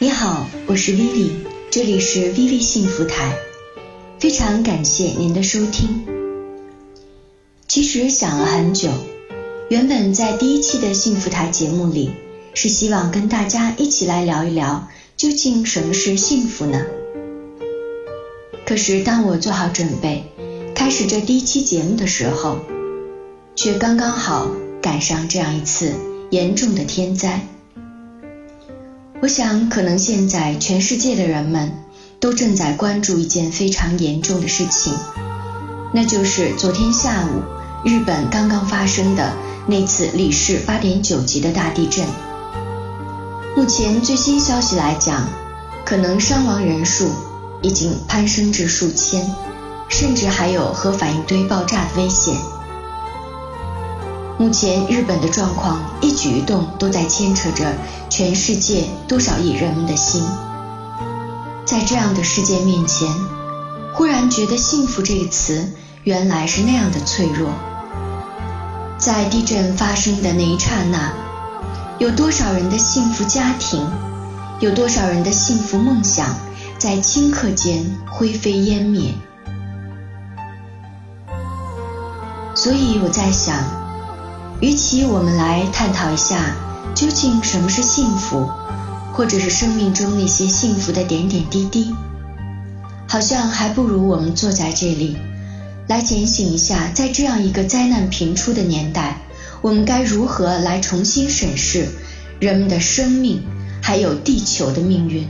你好，我是 Vivi，这里是 Vivi 幸福台，非常感谢您的收听。其实想了很久，原本在第一期的幸福台节目里，是希望跟大家一起来聊一聊，究竟什么是幸福呢？可是当我做好准备，开始这第一期节目的时候，却刚刚好赶上这样一次严重的天灾。我想，可能现在全世界的人们都正在关注一件非常严重的事情，那就是昨天下午日本刚刚发生的那次里氏八点九级的大地震。目前最新消息来讲，可能伤亡人数已经攀升至数千，甚至还有核反应堆爆炸的危险。目前日本的状况一举一动都在牵扯着全世界多少亿人们的心，在这样的世界面前，忽然觉得幸福这个词原来是那样的脆弱。在地震发生的那一刹那，有多少人的幸福家庭，有多少人的幸福梦想，在顷刻间灰飞烟灭。所以我在想。与其我们来探讨一下究竟什么是幸福，或者是生命中那些幸福的点点滴滴，好像还不如我们坐在这里，来警醒一下，在这样一个灾难频出的年代，我们该如何来重新审视人们的生命，还有地球的命运。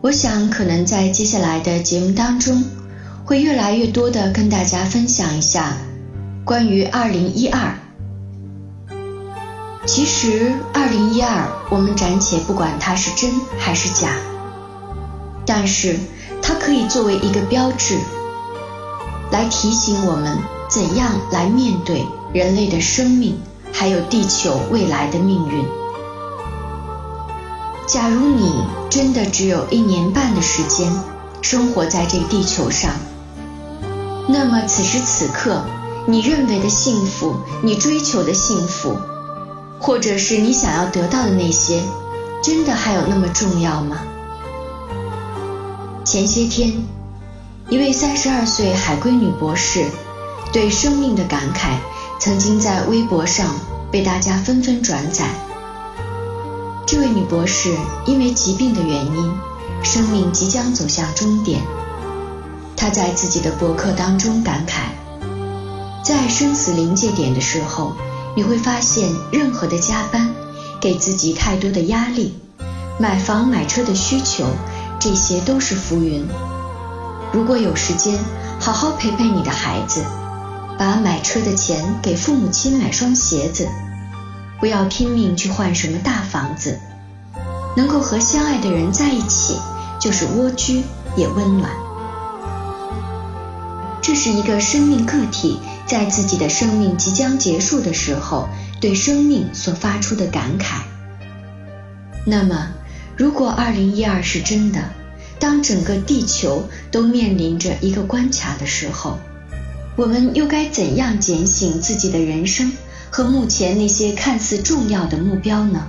我想，可能在接下来的节目当中，会越来越多的跟大家分享一下。关于二零一二，其实二零一二我们暂且不管它是真还是假，但是它可以作为一个标志，来提醒我们怎样来面对人类的生命，还有地球未来的命运。假如你真的只有一年半的时间生活在这地球上，那么此时此刻。你认为的幸福，你追求的幸福，或者是你想要得到的那些，真的还有那么重要吗？前些天，一位三十二岁海归女博士对生命的感慨，曾经在微博上被大家纷纷转载。这位女博士因为疾病的原因，生命即将走向终点。她在自己的博客当中感慨。在生死临界点的时候，你会发现，任何的加班，给自己太多的压力，买房买车的需求，这些都是浮云。如果有时间，好好陪陪你的孩子，把买车的钱给父母亲买双鞋子，不要拼命去换什么大房子。能够和相爱的人在一起，就是蜗居也温暖。这是一个生命个体。在自己的生命即将结束的时候，对生命所发出的感慨。那么，如果二零一二是真的，当整个地球都面临着一个关卡的时候，我们又该怎样警醒自己的人生和目前那些看似重要的目标呢？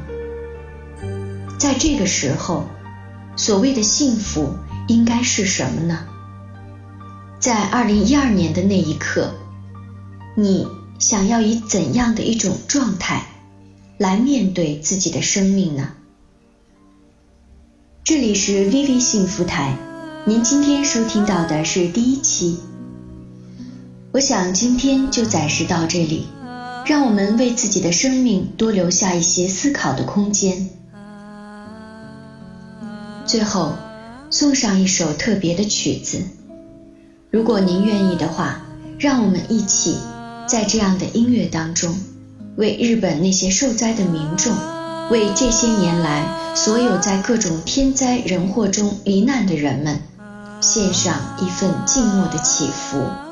在这个时候，所谓的幸福应该是什么呢？在二零一二年的那一刻。你想要以怎样的一种状态来面对自己的生命呢？这里是 Vivi 幸福台，您今天收听到的是第一期。我想今天就暂时到这里，让我们为自己的生命多留下一些思考的空间。最后送上一首特别的曲子，如果您愿意的话，让我们一起。在这样的音乐当中，为日本那些受灾的民众，为这些年来所有在各种天灾人祸中罹难的人们，献上一份静默的祈福。